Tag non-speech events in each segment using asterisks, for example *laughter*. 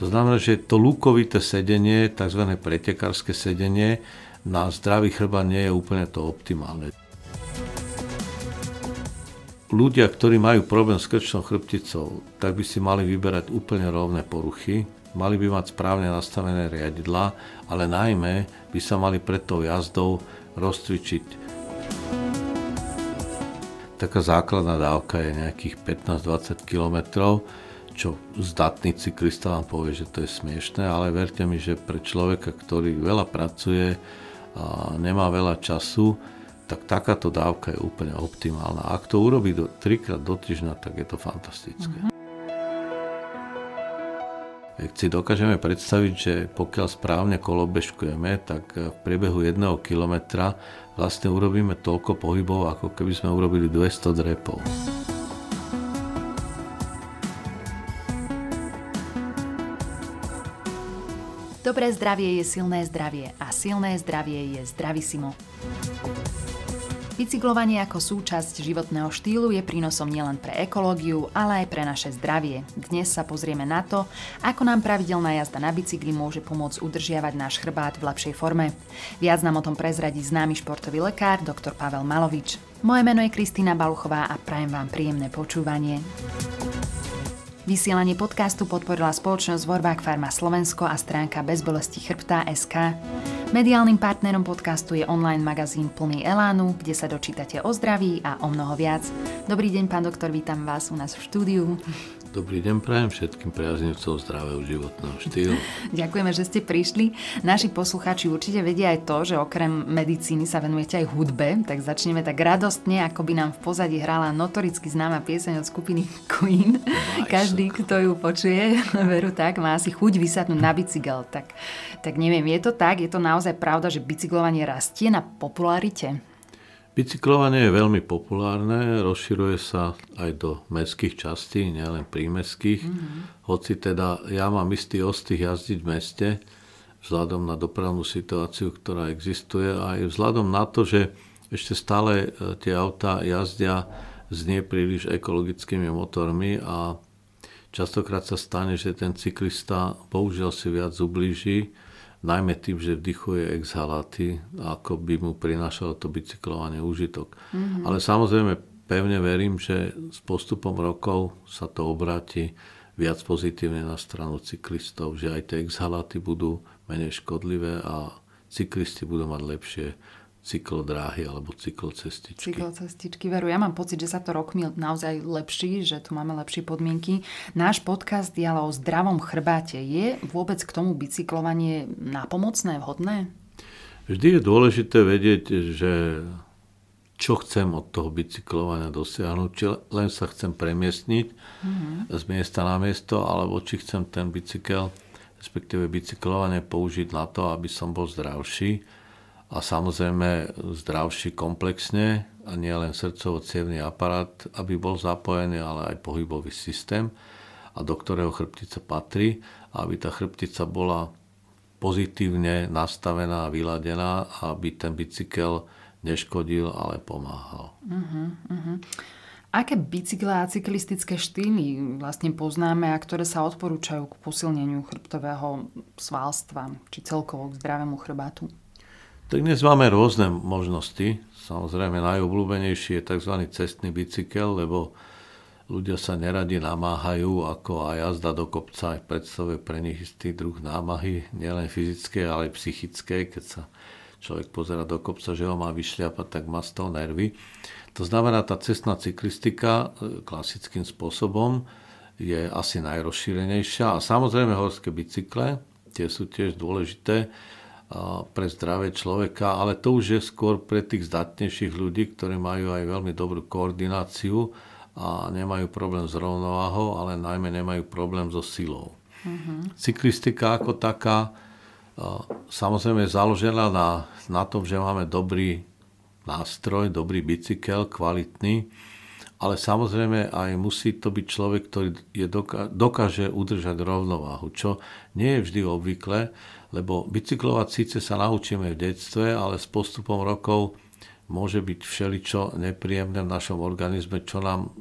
To znamená, že to lúkovité sedenie, tzv. pretekárske sedenie, na zdravý chrba nie je úplne to optimálne. Ľudia, ktorí majú problém s krčnou chrbticou, tak by si mali vyberať úplne rovné poruchy, mali by mať správne nastavené riadidla, ale najmä by sa mali pred tou jazdou rozcvičiť taká základná dávka je nejakých 15-20 km, čo zdatný cyklista vám povie, že to je smiešné, ale verte mi, že pre človeka, ktorý veľa pracuje a nemá veľa času, tak takáto dávka je úplne optimálna. Ak to urobí do, trikrát do týždňa, tak je to fantastické. Mm-hmm. Ak si dokážeme predstaviť, že pokiaľ správne kolobežkujeme, tak v priebehu jedného kilometra vlastne urobíme toľko pohybov, ako keby sme urobili 200 drepov. Dobré zdravie je silné zdravie a silné zdravie je zdravisimo. Bicyklovanie ako súčasť životného štýlu je prínosom nielen pre ekológiu, ale aj pre naše zdravie. Dnes sa pozrieme na to, ako nám pravidelná jazda na bicykli môže pomôcť udržiavať náš chrbát v lepšej forme. Viac nám o tom prezradí známy športový lekár dr. Pavel Malovič. Moje meno je Kristýna Baluchová a prajem vám príjemné počúvanie. Vysielanie podcastu podporila spoločnosť Vorbák Farma Slovensko a stránka Bezbolesti chrbta SK. Mediálnym partnerom podcastu je online magazín plný Elánu, kde sa dočítate o zdraví a o mnoho viac. Dobrý deň, pán doktor, vítam vás u nás v štúdiu. Dobrý deň prajem všetkým priaznivcom zdravého životného štýlu. *laughs* Ďakujeme, že ste prišli. Naši poslucháči určite vedia aj to, že okrem medicíny sa venujete aj hudbe, tak začneme tak radostne, ako by nám v pozadí hrala notoricky známa pieseň od skupiny Queen. Každý, kto ju počuje, *laughs* veru tak, má asi chuť vysadnúť na bicykel. Tak, tak neviem, je to tak? Je to naozaj pravda, že bicyklovanie rastie na popularite? Bicyklovanie je veľmi populárne, rozširuje sa aj do mestských častí, nielen prímestských. Mm-hmm. Hoci teda ja mám istý ostých jazdiť v meste, vzhľadom na dopravnú situáciu, ktorá existuje a aj vzhľadom na to, že ešte stále e, tie autá jazdia s nepríliš ekologickými motormi a častokrát sa stane, že ten cyklista bohužiaľ si viac ublíži, najmä tým, že vdychuje exhaláty, ako by mu prinášalo to bicyklovanie užitok. Mm-hmm. Ale samozrejme pevne verím, že s postupom rokov sa to obráti viac pozitívne na stranu cyklistov, že aj tie exhaláty budú menej škodlivé a cyklisti budú mať lepšie cyklodráhy alebo cyklocestičky. Cyklocestičky, veru. Ja mám pocit, že sa to rokmi naozaj lepší, že tu máme lepšie podmienky. Náš podcast je ale o zdravom chrbáte. Je vôbec k tomu bicyklovanie napomocné, vhodné? Vždy je dôležité vedieť, že čo chcem od toho bicyklovania dosiahnuť, či len sa chcem premiestniť mm-hmm. z miesta na miesto, alebo či chcem ten bicykel, respektíve bicyklovanie použiť na to, aby som bol zdravší a samozrejme zdravší komplexne a nie len srdcovo aparát, aby bol zapojený, ale aj pohybový systém a do ktorého chrbtica patrí, aby tá chrbtica bola pozitívne nastavená a vyladená, aby ten bicykel neškodil, ale pomáhal. Uh-huh, uh-huh. Aké bicykle a cyklistické štýly vlastne poznáme a ktoré sa odporúčajú k posilneniu chrbtového svalstva či celkovo k zdravému chrbátu? Tak dnes máme rôzne možnosti. Samozrejme najobľúbenejší je tzv. cestný bicykel, lebo ľudia sa neradi namáhajú, ako aj jazda do kopca aj predstavuje pre nich istý druh námahy, nielen fyzické, ale aj psychické. Keď sa človek pozera do kopca, že ho má vyšliapať, tak má z toho nervy. To znamená, tá cestná cyklistika e, klasickým spôsobom je asi najrozšírenejšia. A samozrejme horské bicykle, tie sú tiež dôležité pre zdravé človeka, ale to už je skôr pre tých zdatnejších ľudí, ktorí majú aj veľmi dobrú koordináciu a nemajú problém s rovnováhou, ale najmä nemajú problém so silou. Mm-hmm. Cyklistika ako taká samozrejme je založená na, na tom, že máme dobrý nástroj, dobrý bicykel, kvalitný, ale samozrejme aj musí to byť človek, ktorý je dokáže udržať rovnováhu, čo nie je vždy obvykle, lebo bicyklovať síce sa naučíme v detstve, ale s postupom rokov môže byť všeličo nepríjemné v našom organizme, čo nám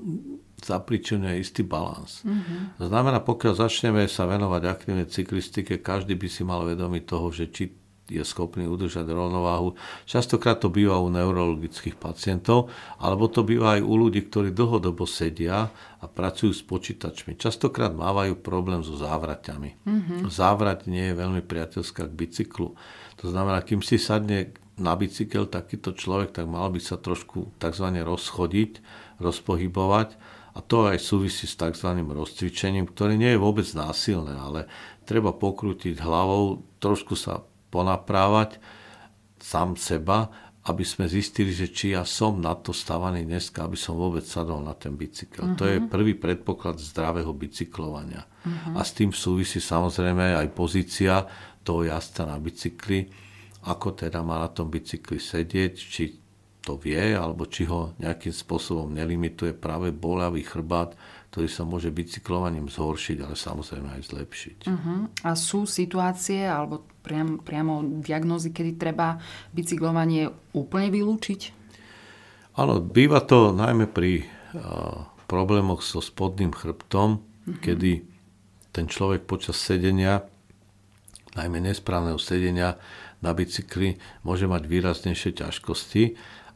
zapričinuje istý balans. Mm-hmm. Znamená, pokiaľ začneme sa venovať aktívnej cyklistike, každý by si mal vedomiť toho, že či je schopný udržať rovnováhu. Častokrát to býva u neurologických pacientov, alebo to býva aj u ľudí, ktorí dlhodobo sedia a pracujú s počítačmi. Častokrát mávajú problém so závraťami. Mm-hmm. Závrať nie je veľmi priateľská k bicyklu. To znamená, kým si sadne na bicykel takýto človek, tak mal by sa trošku tzv. rozchodiť, rozpohybovať a to aj súvisí s tzv. rozcvičením, ktoré nie je vôbec násilné, ale treba pokrútiť hlavou, trošku sa ponaprávať sám seba, aby sme zistili, že či ja som na to stavaný dneska, aby som vôbec sadol na ten bicykel. Uh-huh. To je mhm. prvý predpoklad zdravého bicyklovania. Uh-huh. A s tým súvisí samozrejme aj pozícia toho jazda na bicykli, ako teda má na tom bicykli sedieť, či to vie, alebo či ho nejakým spôsobom nelimituje práve bolavý chrbát, ktorý sa môže bicyklovaním zhoršiť, ale samozrejme aj zlepšiť. Uh-huh. A sú situácie alebo priam, priamo diagnózy, kedy treba bicyklovanie úplne vylúčiť? Áno, býva to najmä pri uh, problémoch so spodným chrbtom, uh-huh. kedy ten človek počas sedenia, najmä nesprávneho sedenia na bicykli, môže mať výraznejšie ťažkosti.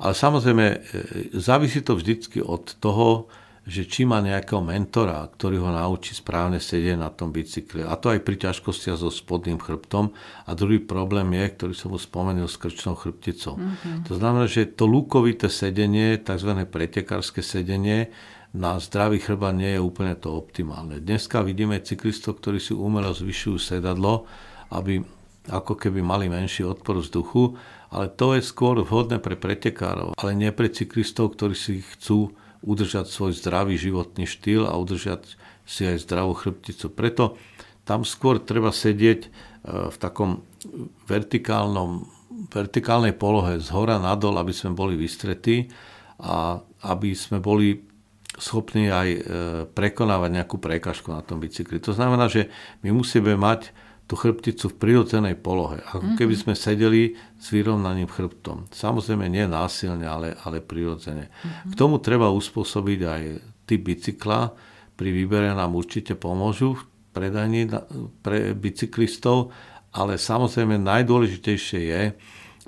Ale samozrejme, e, závisí to vždycky od toho, že či má nejakého mentora, ktorý ho naučí správne sedieť na tom bicykli. A to aj pri ťažkostiach so spodným chrbtom. A druhý problém je, ktorý som už spomenul, s krčnou chrbticou. Mm-hmm. To znamená, že to lúkovité sedenie, tzv. pretekárske sedenie, na zdravý chrba nie je úplne to optimálne. Dneska vidíme cyklistov, ktorí si umelo zvyšujú sedadlo, aby ako keby mali menší odpor vzduchu, ale to je skôr vhodné pre pretekárov, ale nie pre cyklistov, ktorí si chcú udržať svoj zdravý životný štýl a udržať si aj zdravú chrbticu. Preto tam skôr treba sedieť e, v takom vertikálnom, vertikálnej polohe z hora nadol, aby sme boli vystretí a aby sme boli schopní aj e, prekonávať nejakú prekažku na tom bicykli. To znamená, že my musíme mať tú chrbticu v prirodzenej polohe. Ako keby sme sedeli s vyrovnaným chrbtom. Samozrejme nie násilne, ale, ale prirodzene. Mm-hmm. K tomu treba uspôsobiť aj typ bicykla. Pri výbere nám určite pomôžu predajní pre bicyklistov, ale samozrejme najdôležitejšie je,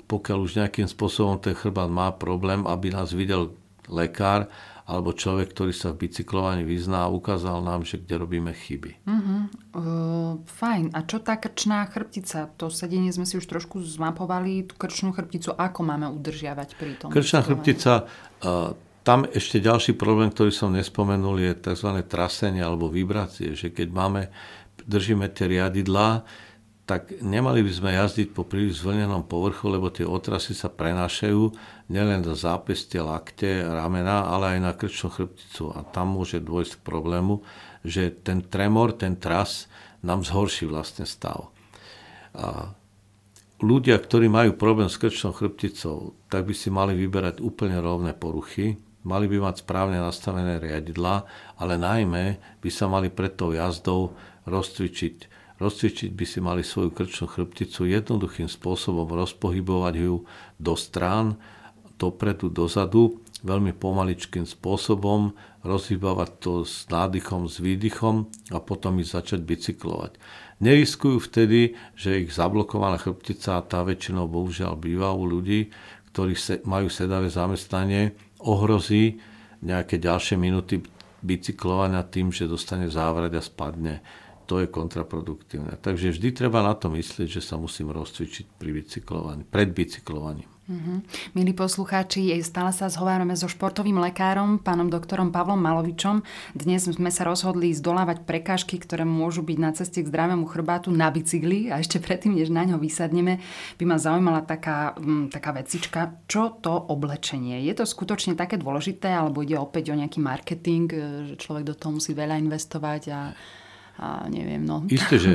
pokiaľ už nejakým spôsobom ten chrbát má problém, aby nás videl lekár alebo človek, ktorý sa v bicyklovaní vyzná a ukázal nám, že kde robíme chyby. Uh-huh. Uh, fajn. A čo tá krčná chrbtica? To sedenie sme si už trošku zmapovali. Tú krčnú chrbticu ako máme udržiavať pri tom? Krčná chrbtica, uh, tam ešte ďalší problém, ktorý som nespomenul, je tzv. trasenie alebo vibrácie. Že keď máme, držíme tie riadidlá, tak nemali by sme jazdiť po príliš zvlnenom povrchu, lebo tie otrasy sa prenášajú nielen do zápestia, lakte, ramena, ale aj na krčnú chrbticu. A tam môže dôjsť k problému, že ten tremor, ten tras nám zhorší vlastne stav. A ľudia, ktorí majú problém s krčnou chrbticou, tak by si mali vyberať úplne rovné poruchy, mali by mať správne nastavené riadidla, ale najmä by sa mali pred tou jazdou rozcvičiť Rozcvičiť by si mali svoju krčnú chrbticu jednoduchým spôsobom, rozpohybovať ju do strán, dopredu, dozadu, veľmi pomaličkým spôsobom, rozhýbavať to s nádychom, s výdychom a potom ich začať bicyklovať. Neriskujú vtedy, že ich zablokovaná chrbtica, a tá väčšinou bohužiaľ býva u ľudí, ktorí majú sedavé zamestnanie, ohrozí nejaké ďalšie minúty bicyklovania tým, že dostane závrať a spadne to je kontraproduktívne. Takže vždy treba na to myslieť, že sa musím rozcvičiť pri bicyklovaní, pred bicyklovaním. Mm-hmm. Milí poslucháči, stále sa zhovárame so športovým lekárom, pánom doktorom Pavlom Malovičom. Dnes sme sa rozhodli zdolávať prekážky, ktoré môžu byť na ceste k zdravému chrbátu na bicykli a ešte predtým, než na ňo vysadneme, by ma zaujímala taká, m, taká vecička, čo to oblečenie. Je to skutočne také dôležité, alebo ide opäť o nejaký marketing, že človek do toho musí veľa investovať a a neviem, no. Isté, že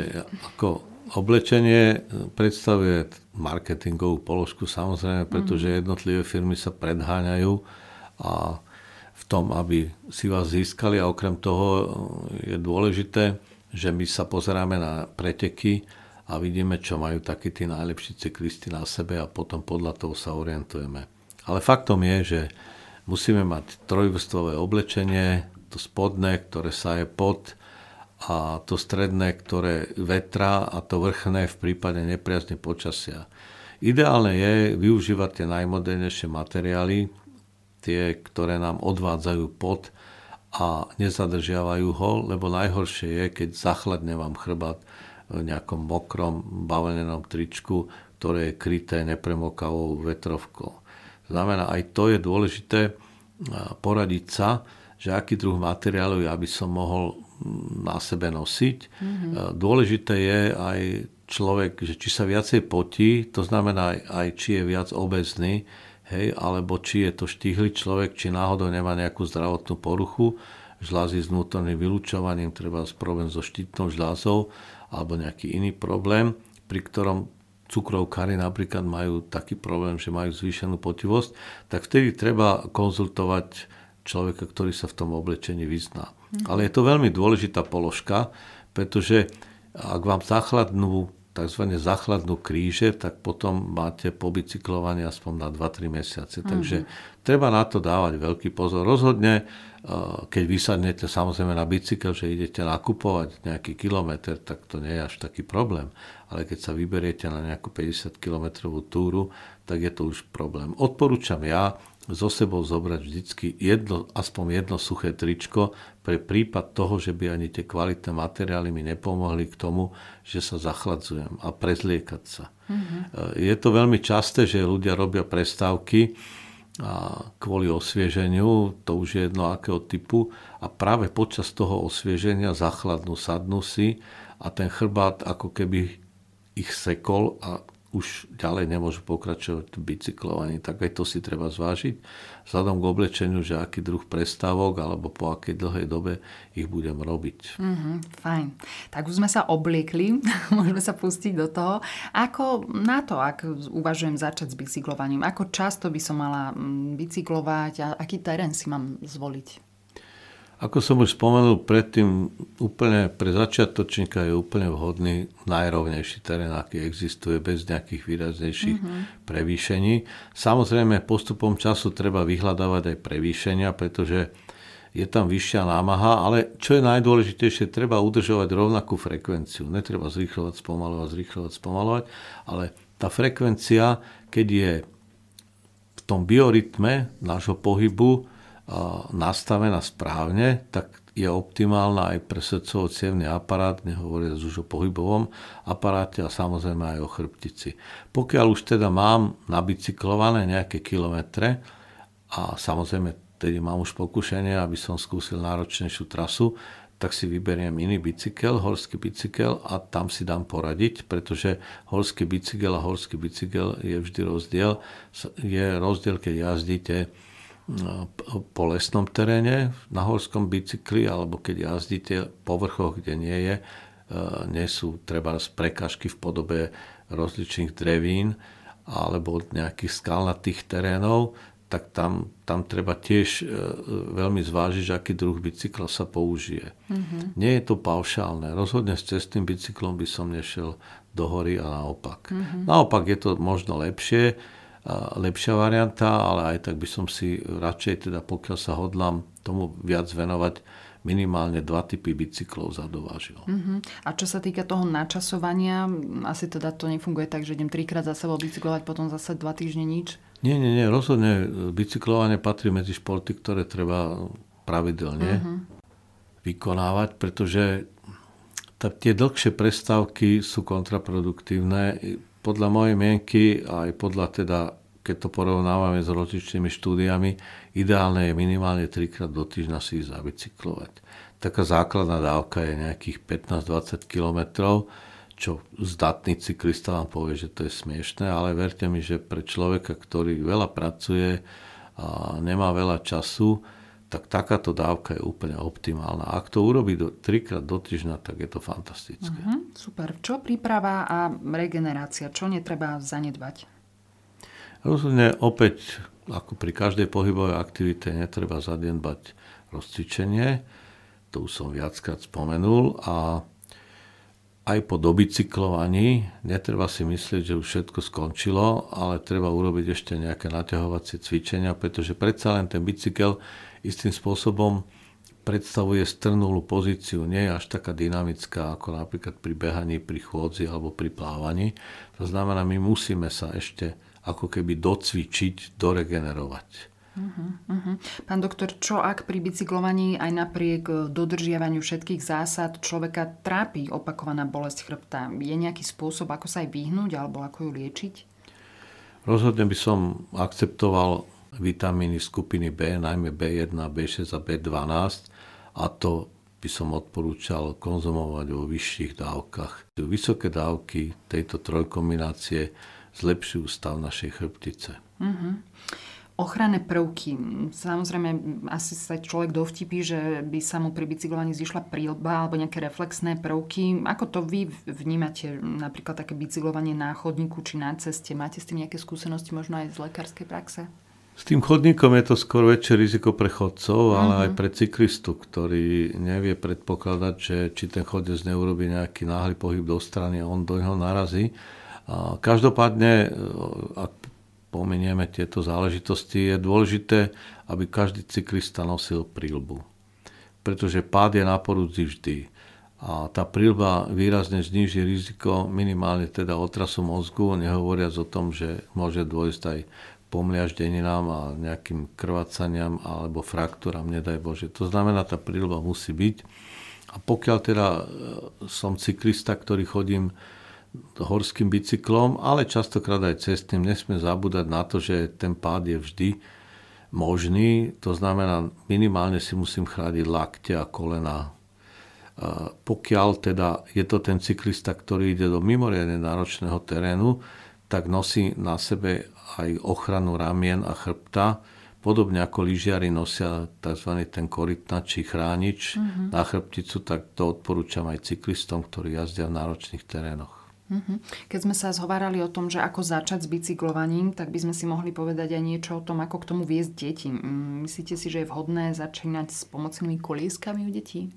ako oblečenie predstavuje marketingovú položku samozrejme, pretože mhm. jednotlivé firmy sa predháňajú a v tom, aby si vás získali a okrem toho je dôležité, že my sa pozeráme na preteky a vidíme, čo majú takí tí najlepší cyklisti na sebe a potom podľa toho sa orientujeme. Ale faktom je, že musíme mať trojvrstvové oblečenie, to spodné, ktoré sa je pod a to stredné, ktoré vetra a to vrchné v prípade nepriazne počasia. Ideálne je využívať tie najmodernejšie materiály, tie, ktoré nám odvádzajú pod a nezadržiavajú ho, lebo najhoršie je, keď zachladne vám chrbát v nejakom mokrom bavlnenom tričku, ktoré je kryté nepremokavou vetrovkou. Znamená, aj to je dôležité poradiť sa, že aký druh materiálu ja by som mohol na sebe nosiť. Mm-hmm. Dôležité je aj človek, že či sa viacej potí, to znamená aj či je viac obezný, hej, alebo či je to štíhly človek, či náhodou nemá nejakú zdravotnú poruchu, žlázy s vnútorným vylúčovaním, treba problém so štítnou žľazou alebo nejaký iný problém, pri ktorom cukrovkári napríklad majú taký problém, že majú zvýšenú potivosť, tak vtedy treba konzultovať človeka, ktorý sa v tom oblečení vyzná. Mm. Ale je to veľmi dôležitá položka, pretože ak vám zachladnú tzv. zachladnú kríže, tak potom máte po bicyklovaní aspoň na 2-3 mesiace. Mm-hmm. Takže treba na to dávať veľký pozor. Rozhodne, eh, keď vysadnete samozrejme na bicykel, že idete nakupovať nejaký kilometr, tak to nie je až taký problém. Ale keď sa vyberiete na nejakú 50 kilometrovú túru, tak je to už problém. Odporúčam ja, so sebou zobrať vždycky jedno, aspoň jedno suché tričko pre prípad toho, že by ani tie kvalitné materiály mi nepomohli k tomu, že sa zachladzujem a prezliekať sa. Mm-hmm. Je to veľmi časté, že ľudia robia prestávky a kvôli osvieženiu, to už je jedno akého typu, a práve počas toho osvieženia zachladnú, sadnú si a ten chrbát ako keby ich sekol a už ďalej nemôžu pokračovať v bicyklovaní, tak aj to si treba zvážiť. Vzhľadom k oblečeniu, že aký druh prestávok alebo po akej dlhej dobe ich budem robiť. Mm-hmm, fajn. Tak už sme sa obliekli, *laughs* môžeme sa pustiť do toho. Ako na to, ak uvažujem začať s bicyklovaním, ako často by som mala mm, bicyklovať a aký terén si mám zvoliť? Ako som už spomenul predtým, úplne pre začiatočníka je úplne vhodný najrovnejší terén, aký existuje, bez nejakých výraznejších mm-hmm. prevýšení. Samozrejme, postupom času treba vyhľadávať aj prevýšenia, pretože je tam vyššia námaha, ale čo je najdôležitejšie, treba udržovať rovnakú frekvenciu. Netreba zrýchľovať, spomalovať, zrýchľovať, spomalovať, ale tá frekvencia, keď je v tom biorytme nášho pohybu, nastavená správne, tak je optimálna aj pre srdcovo aparát, nehovoriac už o pohybovom aparáte a samozrejme aj o chrbtici. Pokiaľ už teda mám nabicyklované nejaké kilometre a samozrejme tedy mám už pokušenie, aby som skúsil náročnejšiu trasu, tak si vyberiem iný bicykel, horský bicykel a tam si dám poradiť, pretože horský bicykel a horský bicykel je vždy rozdiel. Je rozdiel, keď jazdíte po lesnom teréne na horskom bicykli alebo keď jazdíte po vrchoch, kde nie je, nie sú treba prekažky v podobe rozličných drevín alebo nejakých skalnatých terénov, tak tam, tam treba tiež e, veľmi zvážiť, aký druh bicykla sa použije. Mm-hmm. Nie je to paušálne. Rozhodne s cestným bicyklom by som nešiel do hory a naopak. Mm-hmm. Naopak je to možno lepšie, lepšia varianta, ale aj tak by som si radšej, teda pokiaľ sa hodlám tomu viac venovať, minimálne dva typy bicyklov zadovážil. Uh-huh. A čo sa týka toho načasovania, asi teda to nefunguje tak, že idem trikrát za sebou bicyklovať, potom zase dva týždne nič? Nie, nie, nie. Rozhodne bicyklovanie patrí medzi športy, ktoré treba pravidelne uh-huh. vykonávať, pretože tie dlhšie prestávky sú kontraproduktívne podľa mojej mienky aj podľa teda, keď to porovnávame s rozličnými štúdiami, ideálne je minimálne trikrát do týždňa si ísť zabicyklovať. Taká základná dávka je nejakých 15-20 kilometrov, čo zdatný cyklista vám povie, že to je smiešné, ale verte mi, že pre človeka, ktorý veľa pracuje a nemá veľa času, tak takáto dávka je úplne optimálna. Ak to urobí do, trikrát do týždňa, tak je to fantastické. Uh-huh, super. Čo príprava a regenerácia? Čo netreba zanedbať? Rozhodne opäť, ako pri každej pohybovej aktivite, netreba zanedbať rozcvičenie. To už som viackrát spomenul. A aj po dobicyklovaní netreba si myslieť, že už všetko skončilo, ale treba urobiť ešte nejaké naťahovacie cvičenia, pretože predsa len ten bicykel istým spôsobom predstavuje strnulú pozíciu, nie je až taká dynamická ako napríklad pri behaní, pri chôdzi alebo pri plávaní. To znamená, my musíme sa ešte ako keby docvičiť, doregenerovať. Uh-huh, uh-huh. Pán doktor, čo ak pri bicyklovaní aj napriek dodržiavaniu všetkých zásad človeka trápi opakovaná bolesť chrbta? Je nejaký spôsob, ako sa aj vyhnúť alebo ako ju liečiť? Rozhodne by som akceptoval vitamíny skupiny B, najmä B1, B6 a B12 a to by som odporúčal konzumovať vo vyšších dávkach. Vysoké dávky tejto trojkombinácie zlepšujú stav našej chrbtice. Uh-huh. Ochranné prvky. Samozrejme, asi sa človek dovtipí, že by sa mu pri bicyklovaní zišla prílba alebo nejaké reflexné prvky. Ako to vy vnímate, napríklad také bicyklovanie na chodníku či na ceste? Máte s tým nejaké skúsenosti možno aj z lekárskej praxe? S tým chodníkom je to skôr väčšie riziko pre chodcov, ale uh-huh. aj pre cyklistu, ktorý nevie predpokladať, že či ten chodec neurobi nejaký náhly pohyb do strany a on do neho narazí. A každopádne, ak pomenieme tieto záležitosti, je dôležité, aby každý cyklista nosil prílbu. Pretože pád je na porúdzi vždy. A tá prílba výrazne zníži riziko minimálne teda otrasu mozgu, nehovoriac o tom, že môže dôjsť aj pomliaždeninám a nejakým krvácaniam alebo fraktúram, nedaj Bože. To znamená, tá prílba musí byť. A pokiaľ teda e, som cyklista, ktorý chodím horským bicyklom, ale častokrát aj cestným. Nesmie zabúdať na to, že ten pád je vždy možný. To znamená, minimálne si musím chrániť lakte a kolena. Pokiaľ teda je to ten cyklista, ktorý ide do mimoriadne náročného terénu, tak nosí na sebe aj ochranu ramien a chrbta, podobne ako lyžiari nosia tzv. ten korytnač či chránič mm-hmm. na chrbticu, tak to odporúčam aj cyklistom, ktorí jazdia v náročných terénoch. Mhm. Keď sme sa zhovárali o tom, že ako začať s bicyklovaním, tak by sme si mohli povedať aj niečo o tom, ako k tomu viesť deti. Mm, myslíte si, že je vhodné začínať s pomocnými kolieskami u detí?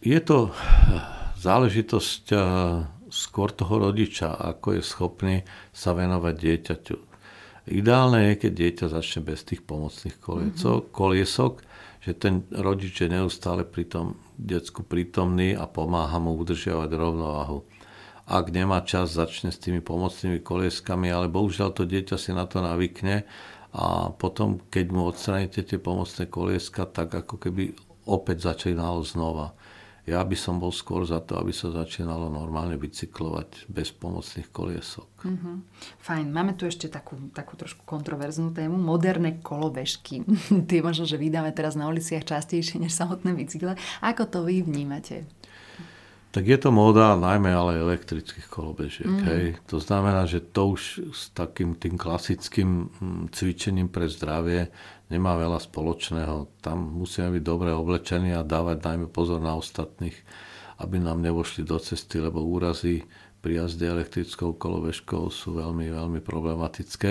Je to záležitosť eh, skôr toho rodiča, ako je schopný sa venovať dieťaťu. Ideálne je, keď dieťa začne bez tých pomocných koliesok, mm-hmm. koliesok že ten rodič je neustále pri tom decku prítomný a pomáha mu udržiavať rovnováhu. Ak nemá čas, začne s tými pomocnými kolieskami, ale bohužiaľ to dieťa si na to navykne a potom, keď mu odstraníte tie pomocné kolieska, tak ako keby opäť začínalo znova. Ja by som bol skôr za to, aby sa začínalo normálne bicyklovať bez pomocných koliesok. Mm-hmm. Fajn. Máme tu ešte takú, takú trošku kontroverznú tému. Moderné kolobežky. *laughs* Tie možno, že vydáme teraz na uliciach častejšie než samotné bicykle. Ako to vy vnímate? Tak je to móda najmä ale elektrických kolobežiek. Mm. Hej. To znamená, že to už s takým tým klasickým mm, cvičením pre zdravie nemá veľa spoločného. Tam musíme byť dobre oblečení a dávať najmä pozor na ostatných, aby nám nevošli do cesty, lebo úrazy pri jazde elektrickou kolobežkou sú veľmi, veľmi problematické.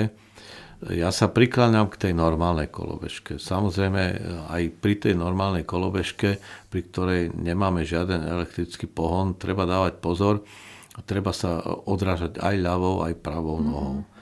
Ja sa prikláňam k tej normálnej kolobežke. Samozrejme, aj pri tej normálnej kolobežke, pri ktorej nemáme žiaden elektrický pohon, treba dávať pozor a treba sa odrážať aj ľavou, aj pravou nohou. Mm-hmm.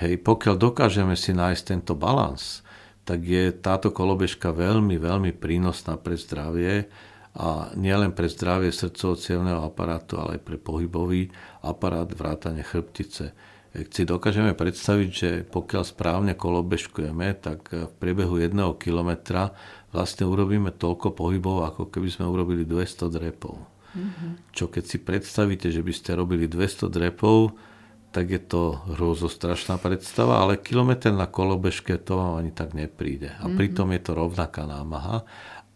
Hej, pokiaľ dokážeme si nájsť tento balans, tak je táto kolobežka veľmi, veľmi prínosná pre zdravie a nielen pre zdravie srdcovo aparátu, ale aj pre pohybový aparát vrátane chrbtice. Keď si dokážeme predstaviť, že pokiaľ správne kolobežkujeme, tak v priebehu jedného kilometra vlastne urobíme toľko pohybov, ako keby sme urobili 200 drepov. Mm-hmm. Čo keď si predstavíte, že by ste robili 200 drepov, tak je to hrozostrašná predstava, ale kilometr na kolobežke to vám ani tak nepríde. A mm-hmm. pritom je to rovnaká námaha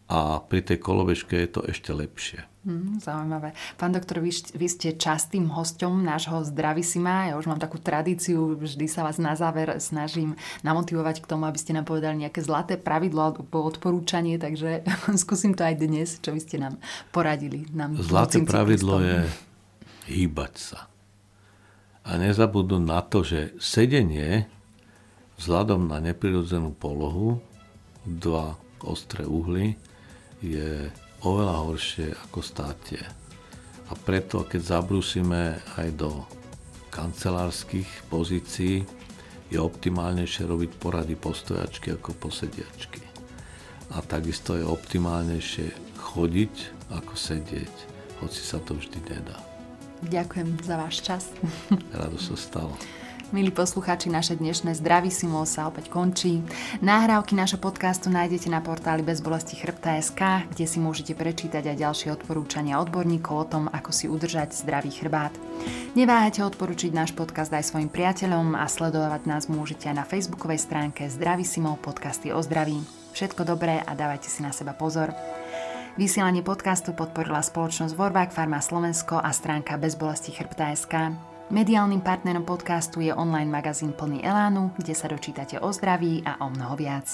a pri tej kolobežke je to ešte lepšie. Mm, zaujímavé. Pán doktor, vy, vy ste častým hostom nášho Zdravisima. Ja už mám takú tradíciu, vždy sa vás na záver snažím namotivovať k tomu, aby ste nám povedali nejaké zlaté pravidlo alebo odporúčanie, takže *laughs* skúsim to aj dnes, čo by ste nám poradili. Nám zlaté pravidlo je hýbať sa a nezabudnú na to, že sedenie vzhľadom na neprirodzenú polohu, dva ostré uhly, je oveľa horšie ako státie. A preto, keď zabrúsime aj do kancelárskych pozícií, je optimálnejšie robiť porady postojačky ako posediačky. a takisto je optimálnejšie chodiť ako sedieť, hoci sa to vždy nedá. Ďakujem za váš čas. Rado sa stalo. Milí poslucháči, naše dnešné Zdravísimo sa opäť končí. Nahrávky našho podcastu nájdete na portáli bezbolesti chrbta.sk, kde si môžete prečítať aj ďalšie odporúčania odborníkov o tom, ako si udržať zdravý chrbát. Neváhajte odporučiť náš podcast aj svojim priateľom a sledovať nás môžete aj na facebookovej stránke Zdravísimo podcasty o zdraví. Všetko dobré a dávajte si na seba pozor. Vysielanie podcastu podporila spoločnosť Vorbák Farma Slovensko a stránka bezbolesti chrbta.sk. Mediálnym partnerom podcastu je online magazín plný Elánu, kde sa dočítate o zdraví a o mnoho viac.